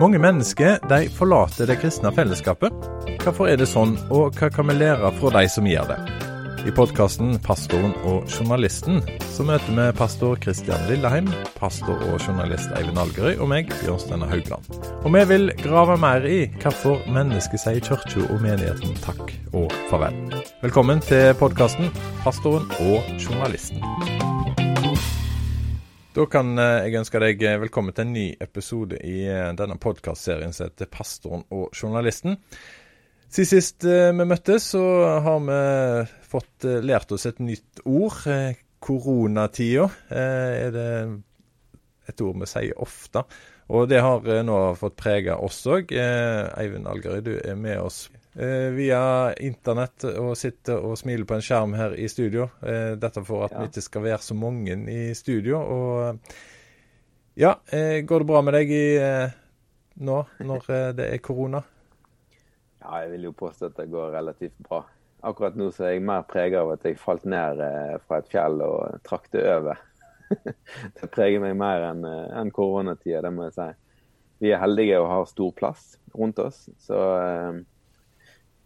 Mange mennesker de forlater det kristne fellesskapet. Hvorfor er det sånn, og hva kan vi lære fra de som gjør det? I podkasten 'Pastoren og journalisten' så møter vi pastor Kristian Lilleheim, pastor og journalist Eivind Algerøy og meg, Bjørnsteinar Haugland. Og vi vil grave mer i hvorfor mennesket sier kirka og menigheten takk og farvel. Velkommen til podkasten 'Pastoren og journalisten'. Da kan jeg ønske deg velkommen til en ny episode i denne podkastserien som heter 'Pastoren og journalisten'. Siden sist vi møttes, så har vi fått lært oss et nytt ord. Koronatida er det et ord vi sier ofte. Og det har nå fått prege oss òg. Eivind Algerøy, du er med oss via internett og sitter og smiler på en skjerm her i studio. Dette for at ja. vi ikke skal være så mange i studio. Og ja, går det bra med deg i, nå når det er korona? Ja, jeg vil jo påstå at det går relativt bra. Akkurat nå så er jeg mer prega av at jeg falt ned fra et fjell og trakk det over. det preger meg mer enn en koronatida, det må jeg si. Vi er heldige og har stor plass rundt oss. Så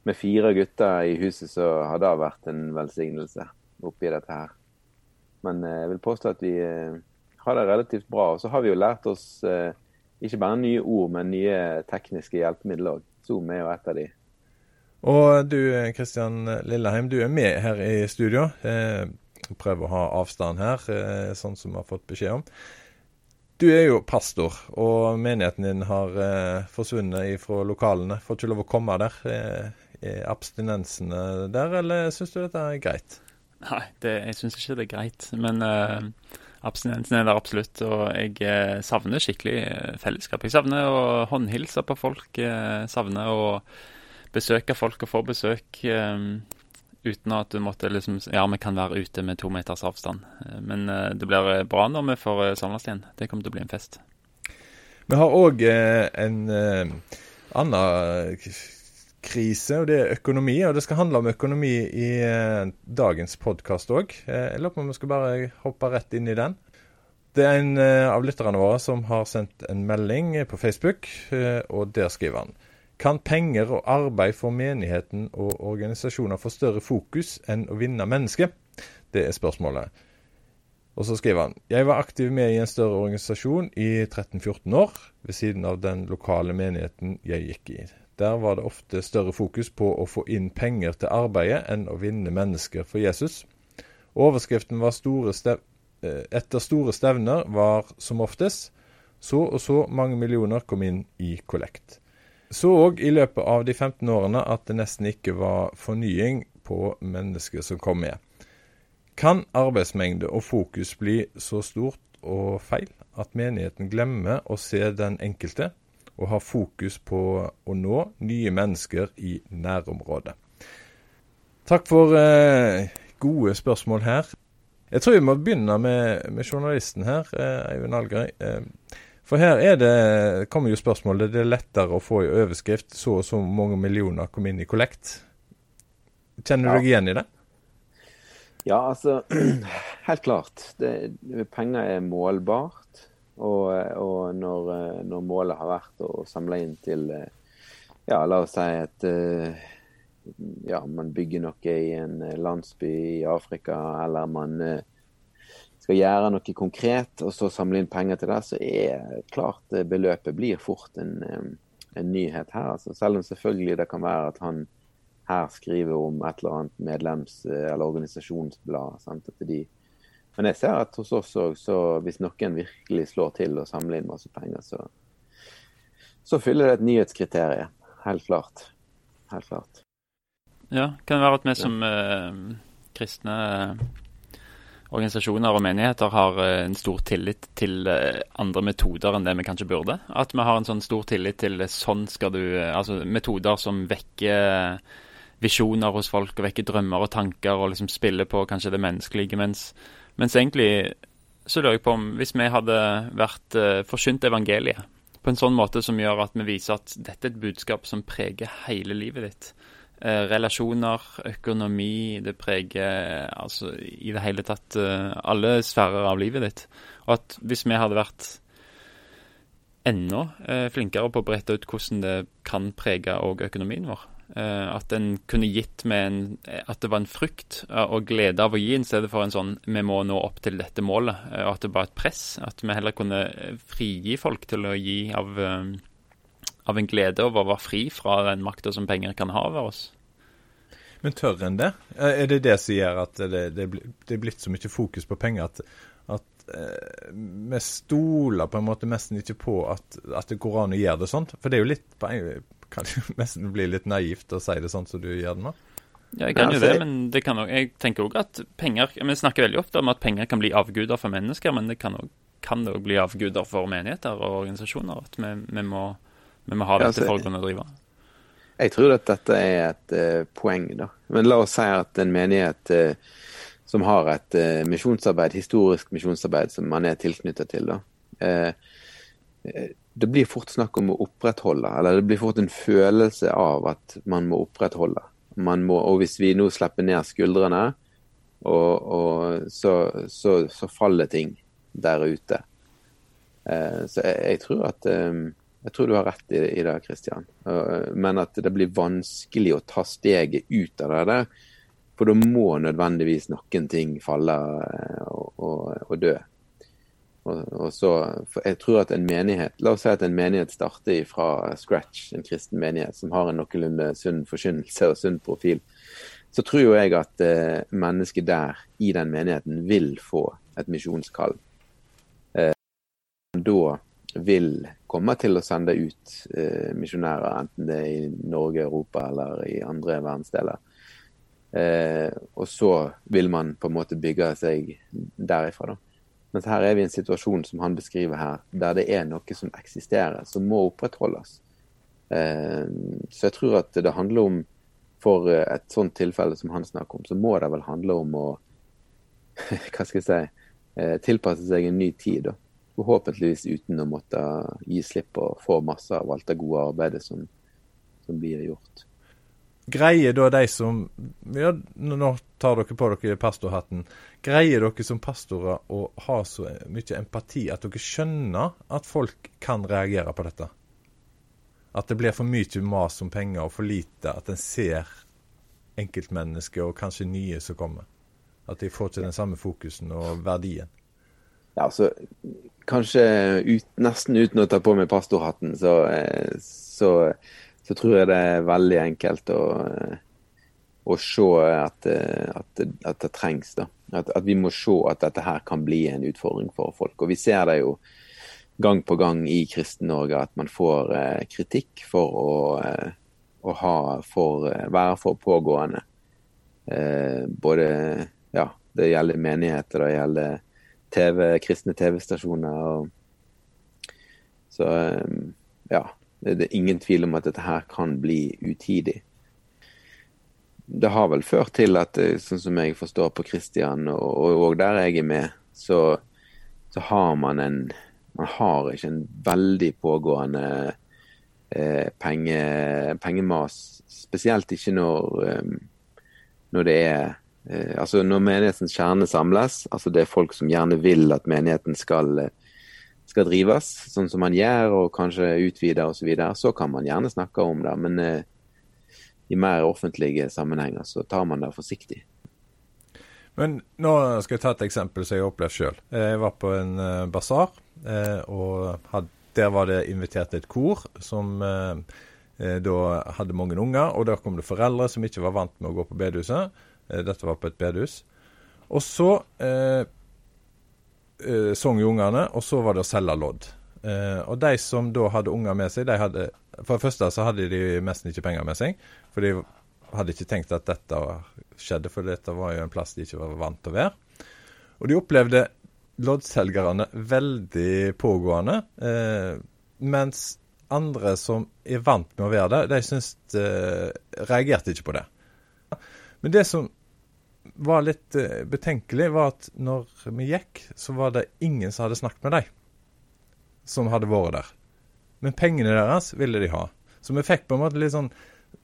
med fire gutter i huset så har det vært en velsignelse oppi dette her. Men jeg vil påstå at vi har det relativt bra. Og så har vi jo lært oss ikke bare nye ord, men nye tekniske hjelpemidler òg. Zoom er jo et av de. Og du Kristian Lilleheim, du er med her i studio. Eh, prøver å ha avstand her, eh, sånn som vi har fått beskjed om. Du er jo pastor, og menigheten din har eh, forsvunnet fra lokalene. Får ikke lov å komme der. Er abstinensene der, eller syns du dette er greit? Nei, det, jeg syns ikke det er greit. Men uh, abstinensen er der absolutt. Og jeg uh, savner skikkelig uh, fellesskap. Jeg savner å håndhilse på folk. savner å besøke folk og få besøk uten at du måtte liksom Ja, vi kan være ute med to meters avstand. Men det blir bra når vi får samles igjen. Det kommer til å bli en fest. Vi har òg en annen krise, og det er økonomi. Og det skal handle om økonomi i eh, dagens podkast òg. Eh, jeg lurer på om vi skal bare hoppe rett inn i den. Det er en eh, av lytterne våre som har sendt en melding på Facebook, og der skriver han Kan penger og arbeid for menigheten og organisasjoner få større fokus enn å vinne mennesket? Det er spørsmålet. Og så skriver han Jeg var aktiv med i en større organisasjon i 13-14 år, ved siden av den lokale menigheten jeg gikk i. Der var det ofte større fokus på å få inn penger til arbeidet enn å vinne mennesker for Jesus. Overskriften var store eh, etter store stevner var som oftest så og så mange millioner kom inn i kollekt. Så òg i løpet av de 15 årene at det nesten ikke var fornying på mennesker som kom med. Kan arbeidsmengde og fokus bli så stort og feil at menigheten glemmer å se den enkelte, og ha fokus på å nå nye mennesker i nærområdet. Takk for eh, gode spørsmål her. Jeg tror vi må begynne med, med journalisten her, eh, Eivind Algerøy. Eh, for her er det, kommer jo spørsmålet det er lettere å få i overskrift så og så mange millioner kom inn i kollekt. Kjenner du deg igjen i det? Ja, altså Helt klart. Det, penger er målbart. Og, og når, når, målet har vært å samle inn til ja, la oss si at ja, man bygger noe i en landsby i Afrika, eller man skal gjøre noe konkret og så samle inn penger til det, så er klart beløpet blir fort en, en nyhet her. Altså, selv om selvfølgelig det kan være at han her skriver om et eller annet medlems- eller organisasjonsblad. Sant? At de men jeg ser at hos oss òg, så hvis noen virkelig slår til og samler inn masse penger, så, så fyller det et nyhetskriterium. Helt klart. Helt klart. Ja, kan det være at vi som eh, kristne eh, organisasjoner og menigheter har eh, en stor tillit til eh, andre metoder enn det vi kanskje burde? At vi har en sånn stor tillit til sånn skal du Altså metoder som vekker visjoner hos folk og vekker drømmer og tanker og liksom spiller på kanskje det menneskelige. mens mens egentlig så lurer jeg på om hvis vi hadde vært uh, forsynt evangeliet på en sånn måte som gjør at vi viser at dette er et budskap som preger hele livet ditt, eh, relasjoner, økonomi. Det preger altså i det hele tatt eh, alle sfærer av livet ditt. Og at hvis vi hadde vært enda eh, flinkere på å brette ut hvordan det kan prege òg økonomien vår, at en kunne gitt med en At det var en frykt eh, og glede av å gi, i stedet for en sånn Vi må nå opp til dette målet. Eh, og at det var et press. At vi heller kunne frigi folk til å gi av, av en glede over å være fri fra den makta som penger kan ha over oss. Men tør en det? Er det det som gjør at det, det, det er blitt så mye fokus på penger at, at eh, vi stoler på en måte nesten ikke på at, at, det går an å gjøre det sånn? For det er jo litt kan jo nesten bli litt naivt å si det sånn som du gjør det nå. Ja, jeg kan jo det, men det kan også, jeg tenker òg at penger Vi snakker veldig ofte om at penger kan bli avguder for mennesker, men det kan òg kan det òg bli avguder for menigheter og organisasjoner. At vi, vi, må, vi må, ha dette altså, for å kunne drive. Jeg tror at dette er et uh, poeng, da. Men la oss si at en menighet uh, som har et uh, misjonsarbeid, historisk misjonsarbeid som man er tilknyttet til, da det blir fort snakk om å opprettholde, eller det blir fort en følelse av at man må opprettholde. Man må, og hvis vi nå slipper ned skuldrene, og, og så, så, så, faller ting der ute. Eh, så jeg, jeg, tror at eh, jeg tror du har rett i, i det, Kristian. Eh, men at det blir vanskelig å ta steget ut av det der. For da må nødvendigvis noen ting falle uh, og, og, og dø. Og, og så, jeg tror at en menighet, La oss si at en menighet starter fra scratch, en kristen menighet som har en noenlunde sunn forkynnelse og sunn profil. Så tror jeg at eh, mennesket der, i den menigheten, vil få et misjonskall. Eh, da vil komme til å sende ut eh, misjonærer, enten det er i Norge, Europa eller i andre verdensdeler. Eh, og så vil man på en måte bygge seg derifra, da. Mens her er vi i en situasjon som han beskriver her, der det er noe som eksisterer, som må opprettholdes. Eh, så jeg tror at det handler om, for et sånt tilfelle som han snakker om, så må det vel handle om å hva skal jeg si, eh, tilpasse seg en ny tid. Da. Forhåpentligvis uten å måtte gi slipp og få masse av alt det gode arbeidet som, som blir gjort. Greier da de som ja, Nå tar dere på dere pastorhatten. Greier dere som pastorer å ha så mye empati at dere skjønner at folk kan reagere på dette? At det blir for mye mas om penger og for lite at en ser enkeltmennesket og kanskje nye som kommer? At de får ikke den samme fokusen og verdien? Ja, altså Kanskje ut, nesten uten å ta på meg pastorhatten, så, eh, så så tror jeg det er veldig enkelt å, å se at, at, at, det trengs. da. At, at, vi må se at dette her kan bli en utfordring for folk. Og vi ser det jo gang på gang i Kristen-Norge at man får eh, kritikk for å, å ha, for, eh, være for pågående. Eh, både ja, det gjelder menigheter, det gjelder TV, kristne TV-stasjoner. Så eh, ja, det er ingen tvil om at dette her kan bli utidig. Det har vel ført til at, eh, sånn som jeg forstår på Kristian, og, og, der jeg er med, så, så, har man en Man har ikke en veldig pågående eh, penge, pengemas. Spesielt ikke når, eh, når det er eh, Altså når menighetens kjerne samles, altså det er folk som gjerne vil at menigheten skal eh, skal drives, sånn som man gjør, og kanskje utvide osv., så, videre, så kan man gjerne snakke om det. Men eh, i mer offentlige sammenhenger så tar man det forsiktig. Men nå skal jeg ta et eksempel som jeg har opplevd sjøl. Jeg var på en uh, basar, eh, og had, der var det invitert et kor som eh, da hadde mange unger. Og der kom det foreldre som ikke var vant med å gå på bedehuset. Uh, dette var på et bedehus. Og så eh, sang og så var det å selge lodd. Eh, og de som da hadde unger med seg, de hadde For det første så hadde de nesten ikke penger med seg. For de hadde ikke tenkt at dette skjedde, for dette var jo en plass de ikke var vant til å være. Og de opplevde loddselgerne veldig pågående. Eh, mens andre som er vant med å være der, de syns eh, reagerte ikke på det. Men det som var litt uh, betenkelig, var at når vi gikk, så var det ingen som hadde snakket med dem som hadde vært der. Men pengene deres ville de ha. Så vi fikk på en måte litt sånn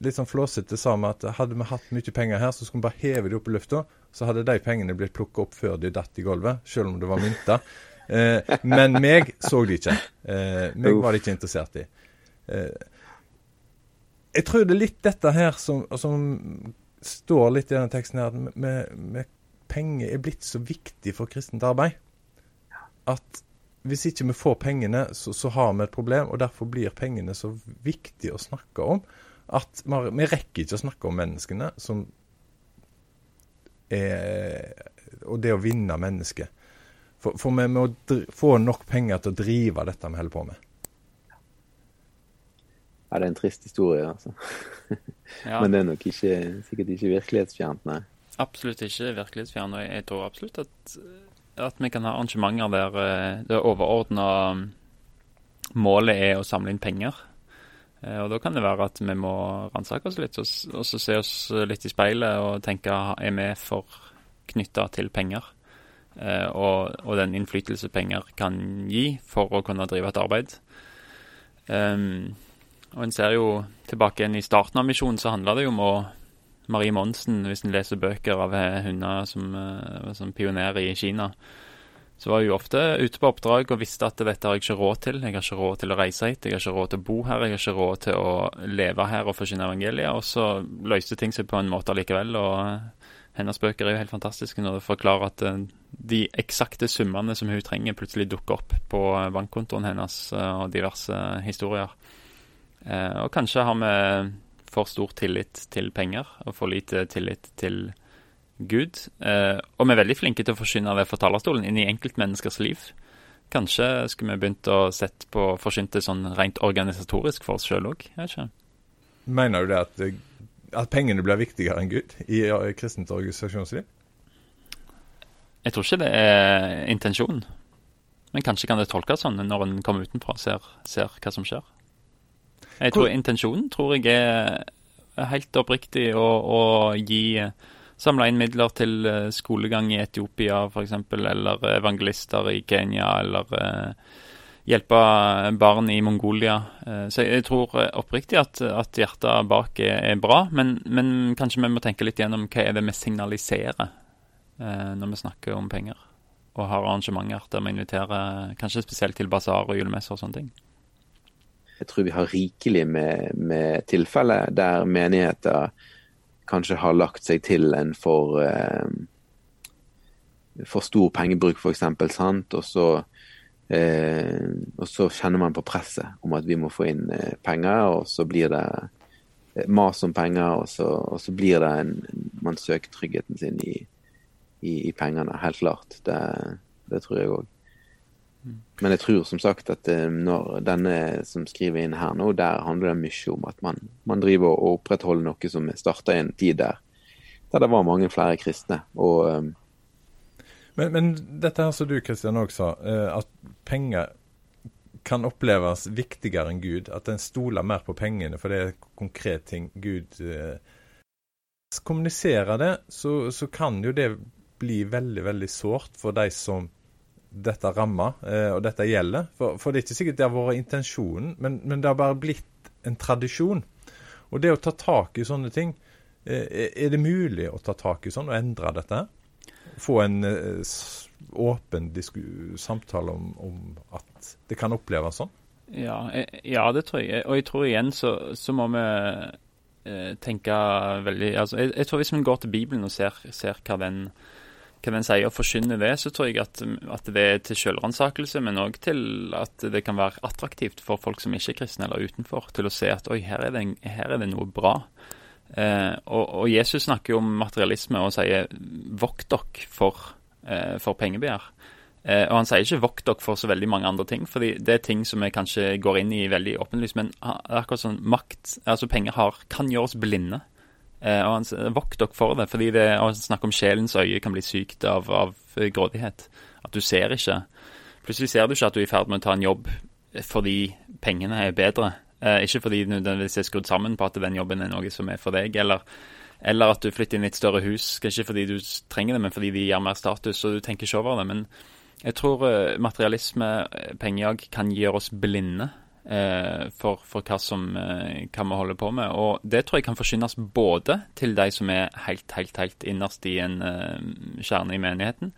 litt sånn flåsete sammen at hadde vi hatt mye penger her, så skulle vi bare heve de opp i lufta. Så hadde de pengene blitt plukka opp før de datt i gulvet, selv om det var mynter. Eh, men meg så de ikke. Eh, meg var de ikke interessert i. Eh, jeg tror det er litt dette her som, som står litt i denne teksten her, at med, med penger er blitt så viktig for kristent arbeid. At hvis ikke vi får pengene, så, så, har vi et problem. Og derfor blir pengene så viktig å snakke om at vi, rekker ikke å snakke om menneskene som er Og det å vinne mennesket. For, for vi må få nok penger til å drive dette vi holder på med. Ja, det er en trist historie, altså. Ja. Men det er nok ikke, sikkert ikke virkelighetsfjernt, nei. Absolutt ikke virkelighetsfjernt. Og jeg tror absolutt at, at vi kan ha arrangementer der eh, det overordna målet er å samle inn penger. Eh, og Da kan det være at vi må ransake oss litt og, og så se oss litt i speilet og tenke er vi for knytta til penger? Eh, og, og, den innflytelse penger kan gi for å kunne drive et arbeid. Um, og en ser jo tilbake igjen i starten av misjonen, så handla det jo om å Marie Monsen, hvis en leser bøker av hunder som, uh, som pionerer i Kina, så var hun ofte ute på oppdrag og visste at dette har jeg ikke råd til. Jeg har ikke råd til å reise hit, jeg har ikke råd til å bo her, jeg har ikke råd til å leve her og forsyne evangeliet. Og så løste ting seg på en måte likevel. Og hennes bøker er jo helt fantastiske når det forklarer at uh, de eksakte summene som hun trenger, plutselig dukker opp på bankkontoen hennes og diverse historier. Eh, og kanskje har vi for stor tillit til penger og for lite tillit til Gud. Eh, og vi er veldig flinke til å forsyne det fra talerstolen inn i enkeltmenneskers liv. Kanskje skulle vi begynt å sette på forsynte sånn rent organisatorisk for oss sjøl òg? Mener du det at, at, pengene blir viktigere enn Gud i kristent organisasjonsliv? Jeg tror ikke det er intensjonen. Men kanskje kan det tolkes sånn når en kommer utenfra og ser, ser hva som skjer. Jeg tror Intensjonen tror jeg er helt oppriktig å, å gi Samle inn midler til eh, skolegang i Etiopia f.eks., eller evangelister i Kenya, eller uh, hjelpe barn i Mongolia. Uh, så jeg tror oppriktig at, at hjertet bak er, er bra, men, men, kanskje vi må tenke litt gjennom hva er det vi signaliserer når vi snakker om penger, og har arrangementer der vi inviterer kanskje spesielt til basar og julemesser og sånne ting. Jeg tror vi har rikelig med, med tilfeller der menigheter kanskje har lagt seg til en for, eh, for stor pengebruk, f.eks. Og, så, eh, og så kjenner man på presset om at vi må få inn eh, penger, og så blir det eh, mas om penger, og så, og så blir det en Man søker tryggheten sin i, i, i pengene, helt klart. Det, det tror jeg òg. Men jeg tror som sagt at eh, når denne som skriver inn her nå, der handler det mye om at man, man driver og opprettholder noe som starta i en tid der, der det var mange flere kristne. og um, men, men, dette her som du Kristian òg sa, eh, at penger kan oppleves viktigere enn Gud. At en stoler mer på pengene, for det er konkret ting Gud eh, kommuniserer det, så, så, kan jo det bli veldig, veldig sårt for de som dette rammer eh, og dette gjelder. For, for, det er ikke sikkert det har vært intensjonen, men, men, det har bare blitt en tradisjon. Og det å ta tak i sånne ting eh, Er det mulig å ta tak i sånn og endre dette? Få en eh, åpen samtale om, om, at det kan oppleves sånn? Ja, eh, ja, det tror jeg. Og jeg tror igjen så, så må vi eh, tenke veldig altså, jeg, jeg, tror hvis vi går til Bibelen og ser, ser hva den hva den sier, og forkynner det, så tror jeg at, at det er til selvransakelse, men òg til at det kan være attraktivt for folk som ikke er kristne eller utenfor, til å se at oi, her er det, her er det noe bra. Eh, og, og, Jesus snakker jo om materialisme og sier vokt dere for, eh, for pengebegjær. Eh, og han sier ikke vokt dere for så veldig mange andre ting, fordi det er ting som vi kanskje går inn i veldig åpenlyst, men akkurat sånn makt, altså penger har, kan gjøre oss blinde. Eh, og han Vokt dere for det, fordi det å snakke om sjelens øye kan bli sykt av, av, grådighet. At du ser ikke. Plutselig ser du ikke at du er i ferd med å ta en jobb fordi pengene er bedre. Eh, ikke fordi du nødvendigvis er skrudd sammen på at den jobben er noe som er for deg. Eller, eller at du flytter inn i et større hus. Ikke fordi du trenger det, men fordi de gir mer status, og du tenker ikke over det. Men jeg tror eh, materialisme, eh, pengejag, kan gjøre oss blinde eh, for, for hva, som, eh, hva vi holder på med. Og det tror jeg kan forsynes både til de som er helt, helt, helt innerst i en eh, kjerne i menigheten,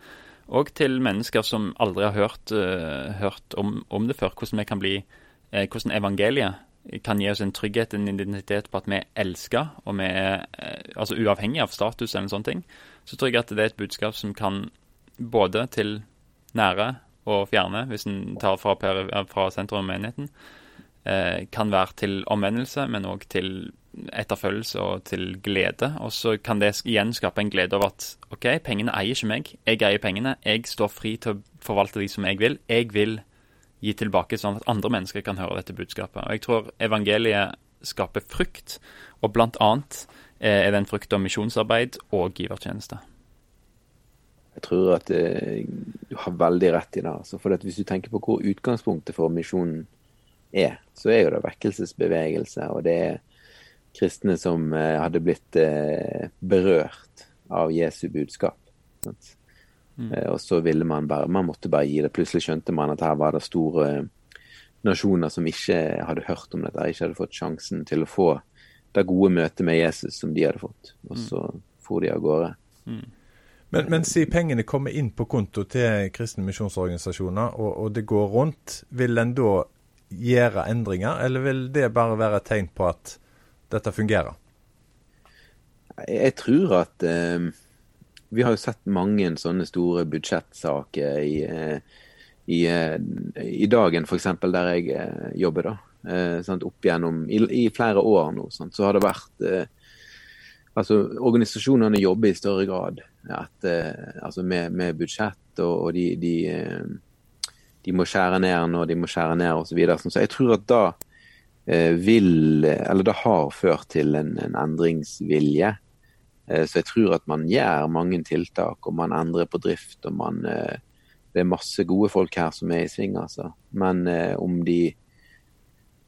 og til mennesker som aldri har hørt, eh, hørt om, om, det før. Hvordan vi kan bli, eh, hvordan evangeliet kan gi oss en trygghet, en identitet på at vi er elska, og vi er eh, altså uavhengig av status eller sånne ting. Så tror jeg at det er et budskap som kan både til nære og fjerne, hvis en tar fra, fra sentrum av menigheten, eh, kan være til omvendelse, men òg til etterfølgelse og til glede. Og så kan det igjen skape en glede over at OK, pengene eier ikke meg. Jeg eier pengene. Jeg står fri til å forvalte de som jeg vil. Jeg vil gi tilbake, sånn at andre mennesker kan høre dette budskapet. Og Jeg tror evangeliet skaper frukt, og blant annet eh, er det en frukt av misjonsarbeid og givertjeneste. Jeg tror at eh, du har veldig rett i det. Altså, for Hvis du tenker på hvor utgangspunktet for misjonen er, så er jo det vekkelsesbevegelse. Og det er kristne som eh, hadde blitt eh, berørt av Jesu budskap. Mm. Eh, og så ville man bare Man måtte bare gi det. Plutselig skjønte man at her var det store nasjoner som ikke hadde hørt om dette, ikke hadde fått sjansen til å få det gode møtet med Jesus som de hadde fått. Og mm. så for de av gårde. Mm. Men, men si pengene kommer inn på konto til kristne misjonsorganisasjoner, og, og, det går rundt. Vil en da gjøre endringer, eller vil det bare være et tegn på at dette fungerer? Jeg tror at eh, Vi har jo sett mange sånne store budsjettsaker i, eh, i, eh, i dagen, f.eks. der jeg eh, jobber. da. Eh, opp gjennom, i, i, flere år nå, sant, så har det vært eh, altså Organisasjonene jobber i større grad at, altså med, med, budsjett, og, og de, de, de, må skjære ned når de må skjære ned osv. Så, videre. så jeg tror at da eh, vil Eller det har ført til en, en endringsvilje. Eh, så jeg tror at man gjør mange tiltak, og man endrer på drift. og man eh, Det er masse gode folk her som er i sving, altså. Men om de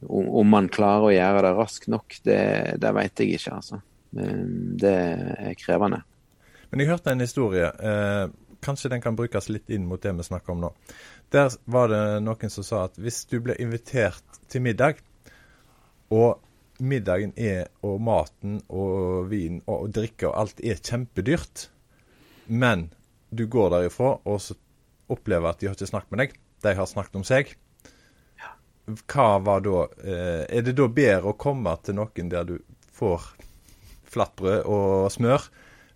om, man klarer å gjøre det raskt nok, det, det vet jeg ikke, altså. Det er krevende. Men jeg hørte en historie. Kanskje den kan brukes litt inn mot det vi snakker om nå. Der var det noen som sa at hvis du blir invitert til middag, og middagen er, og maten og vin og, og drikke og alt er kjempedyrt, men du går derifra og så opplever at de har ikke snakket med deg, de har snakket om seg. Hva var da eh, Er det da bedre å komme til noen der du får flatbrød og smør,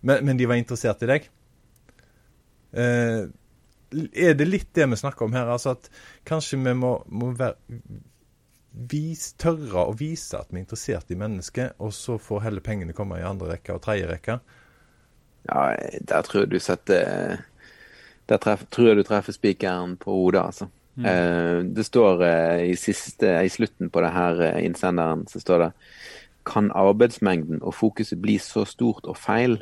men, men, de var interessert i deg. Eh, er det litt det vi snakker om her? Altså at kanskje vi må, må være, vis, tørre å vise at vi er interessert i mennesket, og så får heller pengene komme i andre rekke og tredje rekke? Ja, der tror jeg du setter Der treff, tror jeg du treffer spikeren på hodet, altså. Mm. Eh, det står eh, i, siste, i slutten på det her eh, innsenderen så står det kan arbeidsmengden og fokuset bli så stort og feil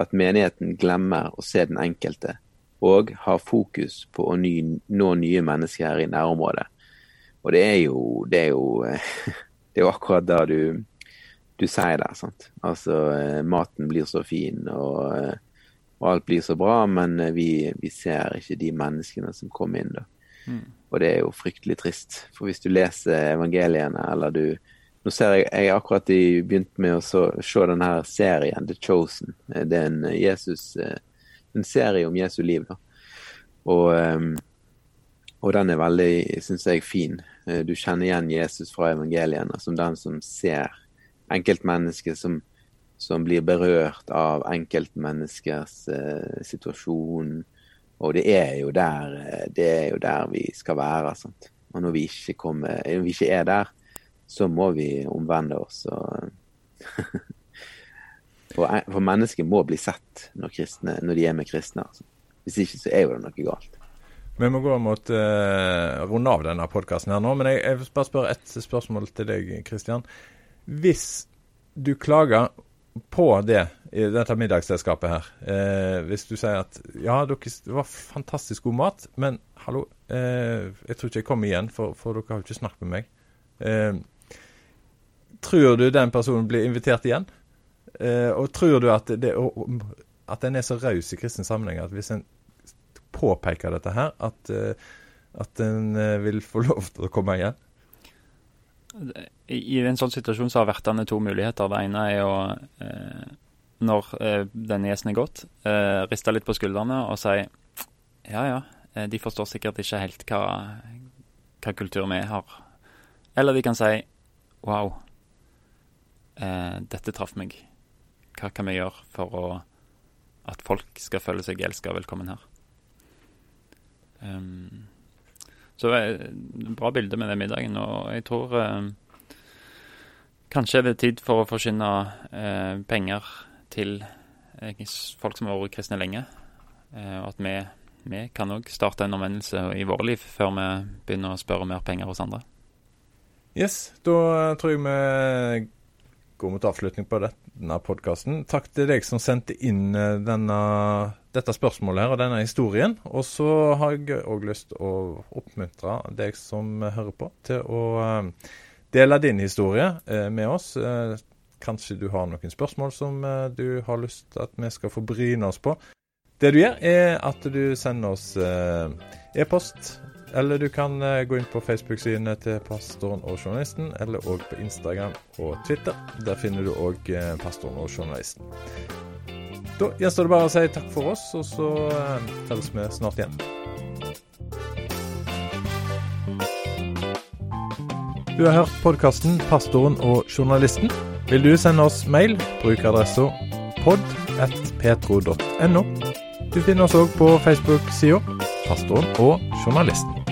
at menigheten glemmer å se den enkelte, og har fokus på å ny, nå nye mennesker her i nærområdet. Og det er jo, det er jo, det er jo akkurat da du, du sier det. sant? Altså, eh, maten blir så fin, og, eh, og alt blir så bra, men eh, vi, vi, ser ikke de menneskene som kommer inn. da. Mm. Og det er jo fryktelig trist. For hvis du leser evangeliene, eller du, nå ser jeg jeg akkurat begynt med å så, se denne serien, The Chosen. Det er en, Jesus, en serie om Jesu liv. da. Og, ehm, og den er veldig, syns jeg, fin. Du kjenner igjen Jesus fra evangeliene som den som ser enkeltmennesket som, som blir berørt av enkeltmenneskers eh, situasjon. Og det er jo der, det er jo der vi skal være. Sant? Og når vi kommer, når vi ikke er der, så må vi omvende oss. Og for, for mennesker må bli sett når, kristne, når de er med kristne. Altså. Hvis ikke så er jo det noe galt. Vi må gå mot uh, runde av denne podkasten her nå, men jeg, jeg bare spørre ett spørsmål til deg, Kristian. Hvis du klager på det i dette middagsselskapet her, eh, hvis du sier at ja, dere, det var fantastisk god mat, men hallo, eh, jeg tror ikke jeg kommer igjen, for, for dere har jo ikke snakket med meg. Eh, Tror du den personen blir invitert igjen? Eh, og tror du at, det, at en er så raus i kristen sammenheng at hvis en påpeker dette her, at, eh, at en eh, vil få lov til å komme igjen? i, en sånn situasjon så har vertene to muligheter. Det ene er å, når denne gjesten er gått, riste litt på skuldrene og si ja ja, de forstår sikkert ikke helt hva, hva kultur vi har. Eller de kan si wow, dette traff meg. Hva kan vi gjøre for å, at folk skal føle seg elska og velkommen her? Um, så eh, bra bilde med den middagen, og jeg tror eh, kanskje er det tid for å forsyne eh, penger til eh, folk som har vært kristne lenge. Eh, og at vi, vi kan òg starte en omvendelse i våre liv før vi begynner å spørre mer penger hos andre. Yes, da tror jeg vi går mot avslutning på denne podkasten. Takk til deg som sendte inn eh, denne, dette spørsmålet her og denne historien. Og så har jeg òg lyst til å oppmuntre deg som hører på, til å eh, dele din historie eh, med oss. Kanskje du har noen spørsmål som du har lyst til at vi skal få bryne oss på. Det du gjør, er at du sender oss e-post eller du kan uh, gå inn på Facebook-sidene til pastoren og journalisten, eller òg på Instagram og Twitter. Der finner du òg eh, pastoren og journalisten. Da gjenstår det bare å si takk for oss, og så telles vi snart igjen. Du har hørt podkasten 'Pastoren og journalisten'. Vil du sende oss mail, bruk adressa pod.petro.no. Du finner oss òg på Facebook-sida 'Pastoren og journalisten'.